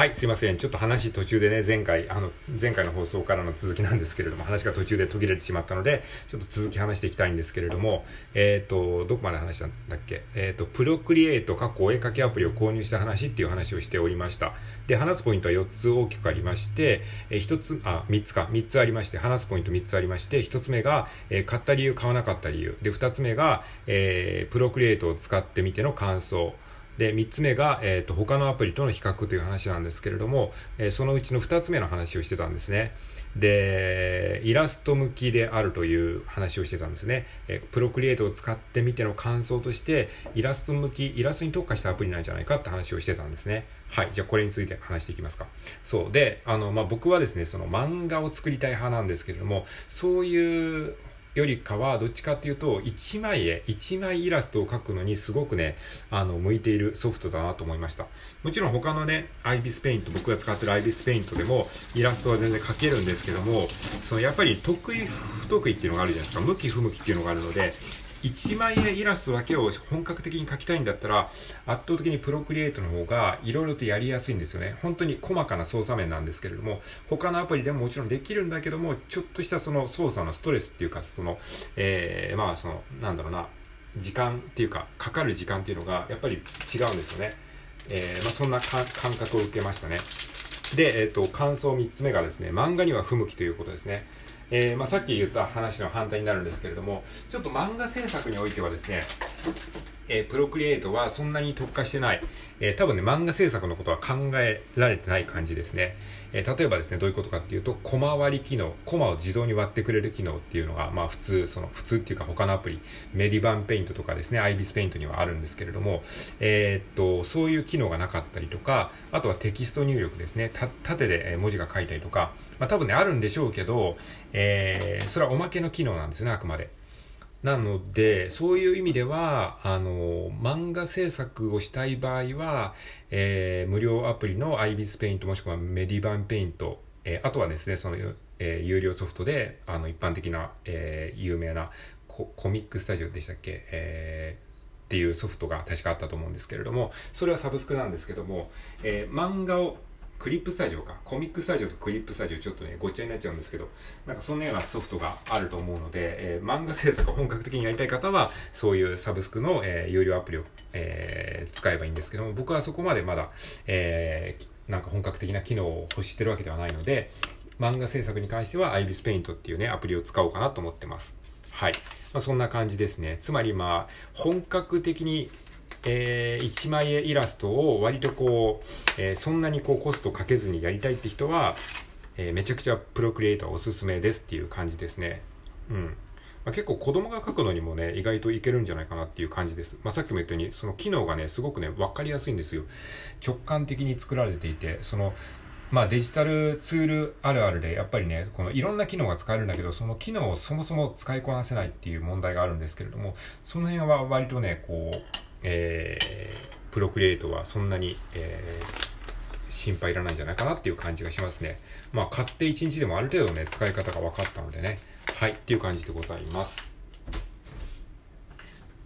はい、すいません。ちょっと話途中でね、前回、あの、前回の放送からの続きなんですけれども、話が途中で途切れてしまったので、ちょっと続き話していきたいんですけれども、えっ、ー、と、どこまで話したんだっけ？えっ、ー、と、プロクリエイト、過去お絵かきアプリを購入した話っていう話をしておりました。で、話すポイントは4つ大きくありまして、えー、1つ、あ、3つか、3つありまして、話すポイント3つありまして、1つ目が、え、買った理由、買わなかった理由。で、2つ目が、え、プロクリエイトを使ってみての感想。で、3つ目が、えっ、ー、と、他のアプリとの比較という話なんですけれども、えー、そのうちの2つ目の話をしてたんですね。で、イラスト向きであるという話をしてたんですね。え、プロクリエイトを使ってみての感想として、イラスト向き、イラストに特化したアプリなんじゃないかって話をしてたんですね。はい。じゃあこれについて話していきますか。そう。で、あの、まあ、僕はですね、その漫画を作りたい派なんですけれども、そういうよりかはどっちかっていうと1枚絵1枚イラストを描くのにすごくねあの向いているソフトだなと思いました。もちろん他のねアイビスペイント僕が使ってるアイビスペイントでもイラストは全然描けるんですけどもそのやっぱり得意不得意っていうのがあるじゃないですか。向き不向きっていうのがあるので1枚絵イラストだけを本格的に描きたいんだったら圧倒的にプロクリエイトの方がいろいろとやりやすいんですよね。本当に細かな操作面なんですけれども他のアプリでももちろんできるんだけどもちょっとしたその操作のストレスっていうかその、えー、まあそのなんだろうな時間っていうかかかる時間っていうのがやっぱり違うんですよね、えー、まあ、そんな感覚を受けましたね。で、えっ、ー、と感想3つ目がですね漫画には不向きということですね。えー、まあ、さっき言った話の反対になるんですけれどもちょっと漫画制作においてはですね、えー、プロクリエイトはそんなに特化してない、えー、多分ね漫画制作のことは考えられてない感じですね。えー、例えばですね、どういうことかっていうと、コマ割り機能、コマを自動に割ってくれる機能っていうのが、まあ普通、その普通っていうか他のアプリ、メディバンペイントとかですね、アイビスペイントにはあるんですけれども、えー、っと、そういう機能がなかったりとか、あとはテキスト入力ですね、縦で文字が書いたりとか、まあ多分ね、あるんでしょうけど、えー、それはおまけの機能なんですね、あくまで。なので、そういう意味では、あの、漫画制作をしたい場合は、えー、無料アプリの IBIS ペイントもしくはメディバンペイント、えー、あとはですね、その、えー、有料ソフトで、あの、一般的な、え、有名なココミックスタジオでしたっけ、え、っていうソフトが確かあったと思うんですけれども、それはサブスクなんですけども、え、漫画をクリップスタジオか。コミックスタジオとクリップスタジオちょっとね、ごっちゃになっちゃうんですけど、なんかそんなようなソフトがあると思うので、えー、漫画制作を本格的にやりたい方は、そういうサブスクの、えー、有料アプリを、えー、使えばいいんですけども、僕はそこまでまだ、えー、なんか本格的な機能を欲してるわけではないので、漫画制作に関しては IBIS Paint っていうね、アプリを使おうかなと思ってます。はい。まあ、そんな感じですね。つまりまあ、本格的にえー、1枚絵イラストを割とこう、えー、そんなにこうコストかけずにやりたいって人は、えー、めちゃくちゃプロクリエイターおすすめですっていう感じですね。うん。まあ、結構子供が描くのにもね、意外といけるんじゃないかなっていう感じです。まあ、さっきも言ったように、その機能がね、すごくね、わかりやすいんですよ。直感的に作られていて、その、まあデジタルツールあるあるで、やっぱりね、このいろんな機能が使えるんだけど、その機能をそもそも使いこなせないっていう問題があるんですけれども、その辺は割とね、こう、えー、プロクリエイトはそんなに、えー、心配いらないんじゃないかなっていう感じがしますね。まあ、買って1日でもある程度ね、使い方が分かったのでね、はい、っていう感じでございます。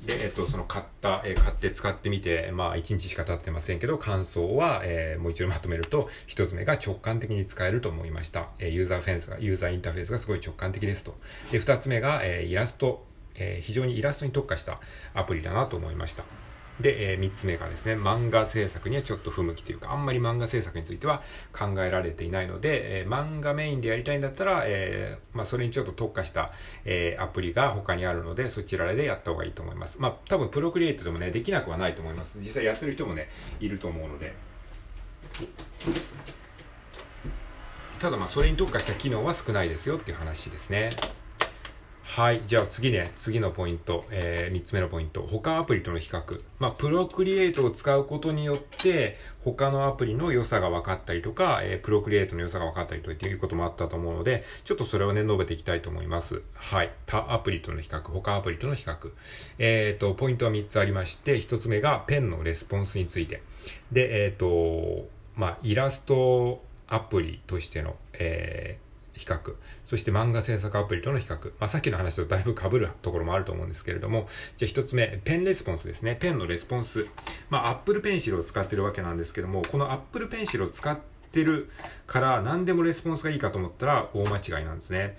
で、えっと、その買った、えー、買って使ってみて、まあ、1日しか経ってませんけど、感想は、えー、もう一度まとめると、1つ目が直感的に使えると思いました。えー、ユーザーフェンスが、ユーザーインターフェースがすごい直感的ですと。で、2つ目が、えー、イラスト、えー、非常にイラストに特化したアプリだなと思いました。で、えー、3つ目がですね、漫画制作にはちょっと不向きというか、あんまり漫画制作については考えられていないので、えー、漫画メインでやりたいんだったら、えー、まあ、それにちょっと特化した、えアプリが他にあるので、そちらでやった方がいいと思います。まあ、多分プロクリエイトでもね、できなくはないと思います。実際やってる人もね、いると思うので。ただまあ、それに特化した機能は少ないですよっていう話ですね。はい。じゃあ次ね、次のポイント、えー、3つ目のポイント。他アプリとの比較。まあ、プロクリエイトを使うことによって、他のアプリの良さが分かったりとか、えー、プロクリエイトの良さが分かったりということもあったと思うので、ちょっとそれをね、述べていきたいと思います。はい。他アプリとの比較、他アプリとの比較。えっ、ー、と、ポイントは3つありまして、1つ目がペンのレスポンスについて。で、えっ、ー、と、まあ、イラストアプリとしての、えー、比較、そして漫画制作アプリとの比較、まあ、さっきの話とだいぶ被るところもあると思うんですけれども、じゃあ一つ目、ペンレスポンスですね。ペンのレスポンス。まあ、Apple Pencil を使ってるわけなんですけども、この Apple Pencil を使ってるから何でもレスポンスがいいかと思ったら大間違いなんですね。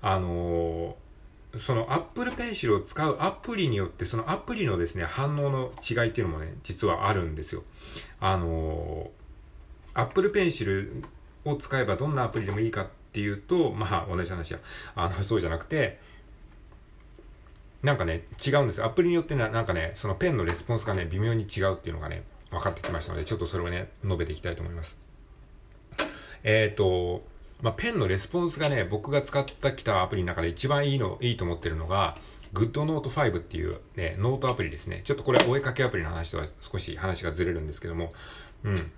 あのーその Apple Pencil を使うアプリによって、そのアプリのですね、反応の違いっていうのもね、実はあるんですよ。あのー、Apple Pencil を使えばどんなアプリでもいいかっていうと、まあ同じ話や。あの、そうじゃなくて、なんかね、違うんです。アプリによってな、なんかね、そのペンのレスポンスがね、微妙に違うっていうのがね、分かってきましたので、ちょっとそれをね、述べていきたいと思います。えっ、ー、と、まあ、ペンのレスポンスがね、僕が使ってきたアプリの中で一番いいの、いいと思ってるのが、GoodNote 5っていうね、ノートアプリですね。ちょっとこれお絵かきアプリの話とは少し話がずれるんですけども、うん。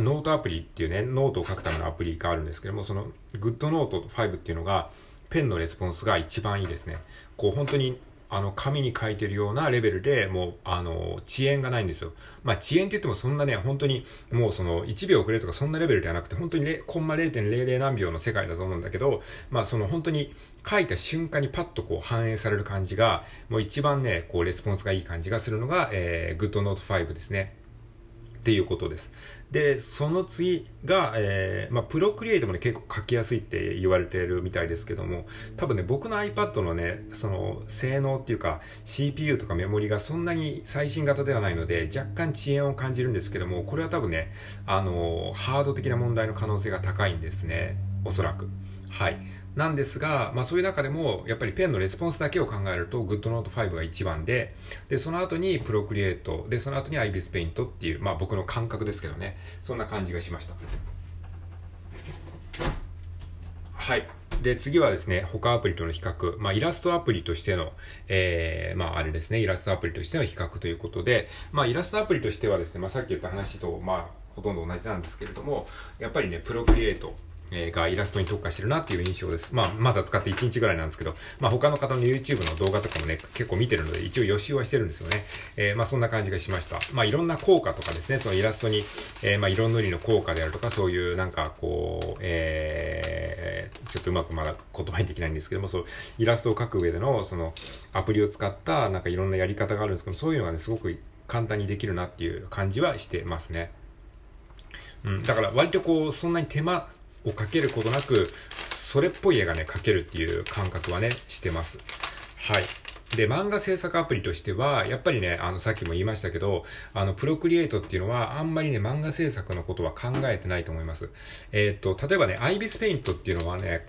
ノートアプリっていうね、ノートを書くためのアプリがあるんですけども、その GoodNote5 っていうのが、ペンのレスポンスが一番いいですね。こう本当にあの、紙に書いてるようなレベルでもう、あの、遅延がないんですよ。まあ、遅延って言ってもそんなね、本当に、もうその、1秒遅れとかそんなレベルではなくて、本当にねコンマ0.00何秒の世界だと思うんだけど、まあ、その本当に書いた瞬間にパッとこう反映される感じが、もう一番ね、こう、レスポンスがいい感じがするのが、えー、GoodNote 5ですね。っていうことです。で、その次が、えー、まあ、プロクリエイトもね、結構書きやすいって言われてるみたいですけども、多分ね、僕の iPad のね、その、性能っていうか、CPU とかメモリがそんなに最新型ではないので、若干遅延を感じるんですけども、これは多分ね、あの、ハード的な問題の可能性が高いんですね。おそらく。はい。なんですが、まあそういう中でも、やっぱりペンのレスポンスだけを考えると、GoodNote 5が一番で、で、その後に Procreate、で、その後に Ibis Paint っていう、まあ僕の感覚ですけどね、そんな感じがしました。はい。で、次はですね、他アプリとの比較。まあ、イラストアプリとしての、えー、まあ、あれですね、イラストアプリとしての比較ということで、まあ、イラストアプリとしてはですね、まあ、さっき言った話と、まあ、ほとんど同じなんですけれども、やっぱりね、プロクリエイト、えー、がイラストに特化してるなっていう印象です。まあ、まだ使って1日ぐらいなんですけど、まあ他の方の YouTube の動画とかもね、結構見てるので、一応予習はしてるんですよね。えー、まあそんな感じがしました。まあいろんな効果とかですね、そのイラストに、えー、まあ色塗りの効果であるとか、そういうなんかこう、えー、ちょっとうまくまだ言葉にできないんですけども、そう、イラストを描く上での、その、アプリを使った、なんかいろんなやり方があるんですけど、そういうのがね、すごく簡単にできるなっていう感じはしてますね。うん、だから割とこう、そんなに手間をかけることなく、それっぽい絵がね、描けるっていう感覚はね、してます。はい。で、漫画制作アプリとしては、やっぱりね、あの、さっきも言いましたけど、あの、プロクリエイトっていうのは、あんまりね、漫画制作のことは考えてないと思います。えー、っと、例えばね、アイビスペイントっていうのはね、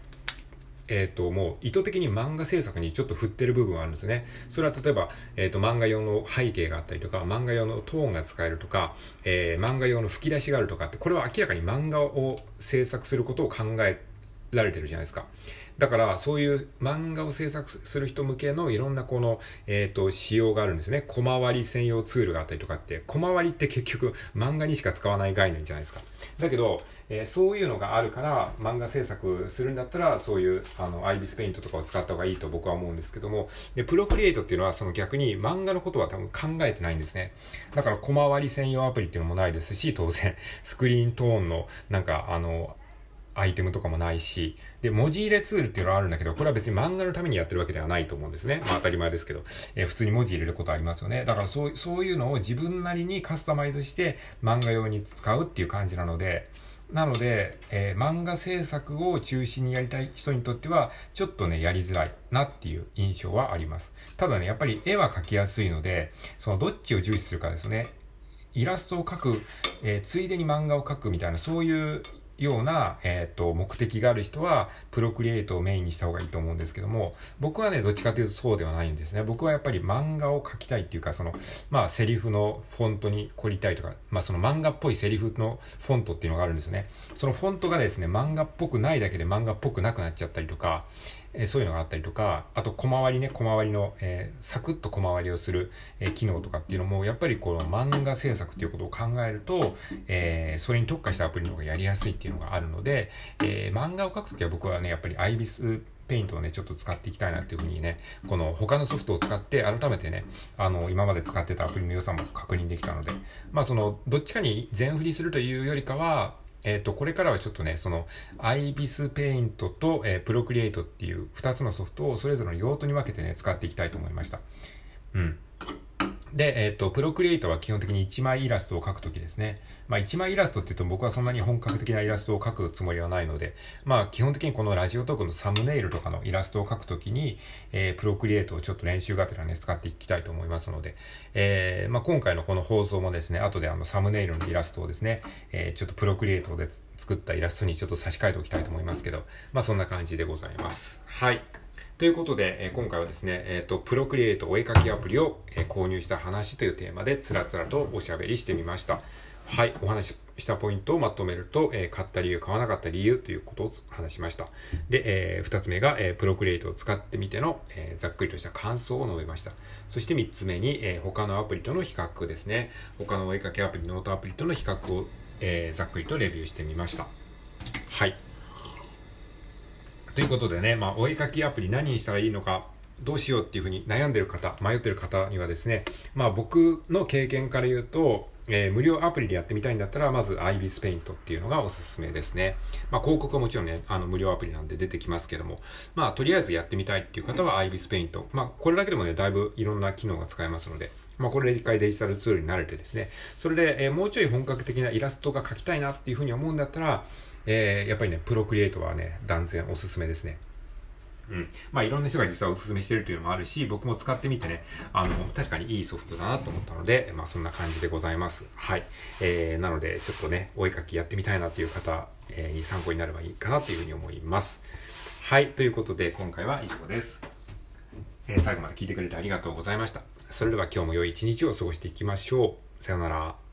えっ、ー、と、もう意図的に漫画制作にちょっと振ってる部分はあるんですね。それは例えば、えっ、ー、と、漫画用の背景があったりとか、漫画用のトーンが使えるとか、えー、漫画用の吹き出しがあるとかって、これは明らかに漫画を制作することを考えられてるじゃないですか。だから、そういう漫画を制作する人向けのいろんなこの、えっ、ー、と、仕様があるんですね。小回り専用ツールがあったりとかって、小回りって結局漫画にしか使わない概念じゃないですか。だけど、えー、そういうのがあるから、漫画制作するんだったら、そういう、あの、アイビスペイントとかを使った方がいいと僕は思うんですけども、で、プロクリエイトっていうのは、その逆に漫画のことは多分考えてないんですね。だから、小回り専用アプリっていうのもないですし、当然、スクリーントーンの、なんか、あの、アイテムとかもないし、で、文字入れツールっていうのはあるんだけど、これは別に漫画のためにやってるわけではないと思うんですね。まあ当たり前ですけど、えー、普通に文字入れることありますよね。だからそう、そういうのを自分なりにカスタマイズして漫画用に使うっていう感じなので、なので、えー、漫画制作を中心にやりたい人にとっては、ちょっとね、やりづらいなっていう印象はあります。ただね、やっぱり絵は描きやすいので、そのどっちを重視するかですね。イラストを描く、えー、ついでに漫画を描くみたいな、そういうような、えっ、ー、と、目的がある人は、プロクリエイトをメインにした方がいいと思うんですけども、僕はね、どっちかというとそうではないんですね。僕はやっぱり漫画を描きたいっていうか、その、まあ、セリフのフォントに凝りたいとか、まあ、その漫画っぽいセリフのフォントっていうのがあるんですね。そのフォントがですね、漫画っぽくないだけで漫画っぽくなくなっちゃったりとか、えー、そういうのがあったりとか、あと小回りね、小回りの、えー、サクッと小回りをする、えー、機能とかっていうのも、やっぱりこの漫画制作っていうことを考えると、えー、それに特化したアプリの方がやりやすいっていうのがあるので、えー、漫画を描くときは僕はね、やっぱりアイビスペイントをね、ちょっと使っていきたいなっていうふうにね、この他のソフトを使って改めてね、あの、今まで使ってたアプリの良さも確認できたので、まあその、どっちかに全振りするというよりかは、えっ、と、これからはちょっとね、その、IBIS Paint と、えー、Procreate っていう2つのソフトをそれぞれの用途に分けてね、使っていきたいと思いました。うん。で、えっ、ー、と、プロクリエイトは基本的に1枚イラストを描くときですね。まあ、1枚イラストって言うと僕はそんなに本格的なイラストを描くつもりはないので、まあ、基本的にこのラジオトークのサムネイルとかのイラストを描くときに、えー、プロクリエイトをちょっと練習がてらね、使っていきたいと思いますので、えー、まあ、今回のこの放送もですね、後であの、サムネイルのイラストをですね、えー、ちょっとプロクリエイトで作ったイラストにちょっと差し替えておきたいと思いますけど、まあ、そんな感じでございます。はい。ということで、えー、今回はですね、えっ、ー、と、プロクリエイトお絵かきアプリを、えー、購入した話というテーマでつらつらとおしゃべりしてみました。はい、お話ししたポイントをまとめると、えー、買った理由、買わなかった理由ということを話しました。で、えー、二つ目が、えー、プロクリエイトを使ってみての、えー、ざっくりとした感想を述べました。そして三つ目に、えー、他のアプリとの比較ですね。他のお絵かきアプリ、ノートアプリとの比較を、えー、ざっくりとレビューしてみました。はい。ということでね、まあ、お絵かきアプリ何にしたらいいのか、どうしようっていうふうに悩んでる方、迷ってる方にはですね、まあ僕の経験から言うと、えー、無料アプリでやってみたいんだったら、まず IBIS Paint っていうのがおすすめですね。まあ広告はもちろんね、あの無料アプリなんで出てきますけども、まあとりあえずやってみたいっていう方は IBIS Paint。まあこれだけでもね、だいぶいろんな機能が使えますので、まあこれで一回デジタルツールに慣れてですね、それで、えー、もうちょい本格的なイラストが描きたいなっていうふうに思うんだったら、えー、やっぱりね、プロクリエイトはね、断然おすすめですね。うん。まあいろんな人が実はお勧めしてるというのもあるし、僕も使ってみてね、あの、確かにいいソフトだなと思ったので、まあそんな感じでございます。はい。えー、なので、ちょっとね、お絵かきやってみたいなっていう方、え、に参考になればいいかなというふうに思います。はい。ということで、今回は以上です。えー、最後まで聞いてくれてありがとうございました。それでは今日も良い一日を過ごしていきましょう。さようなら。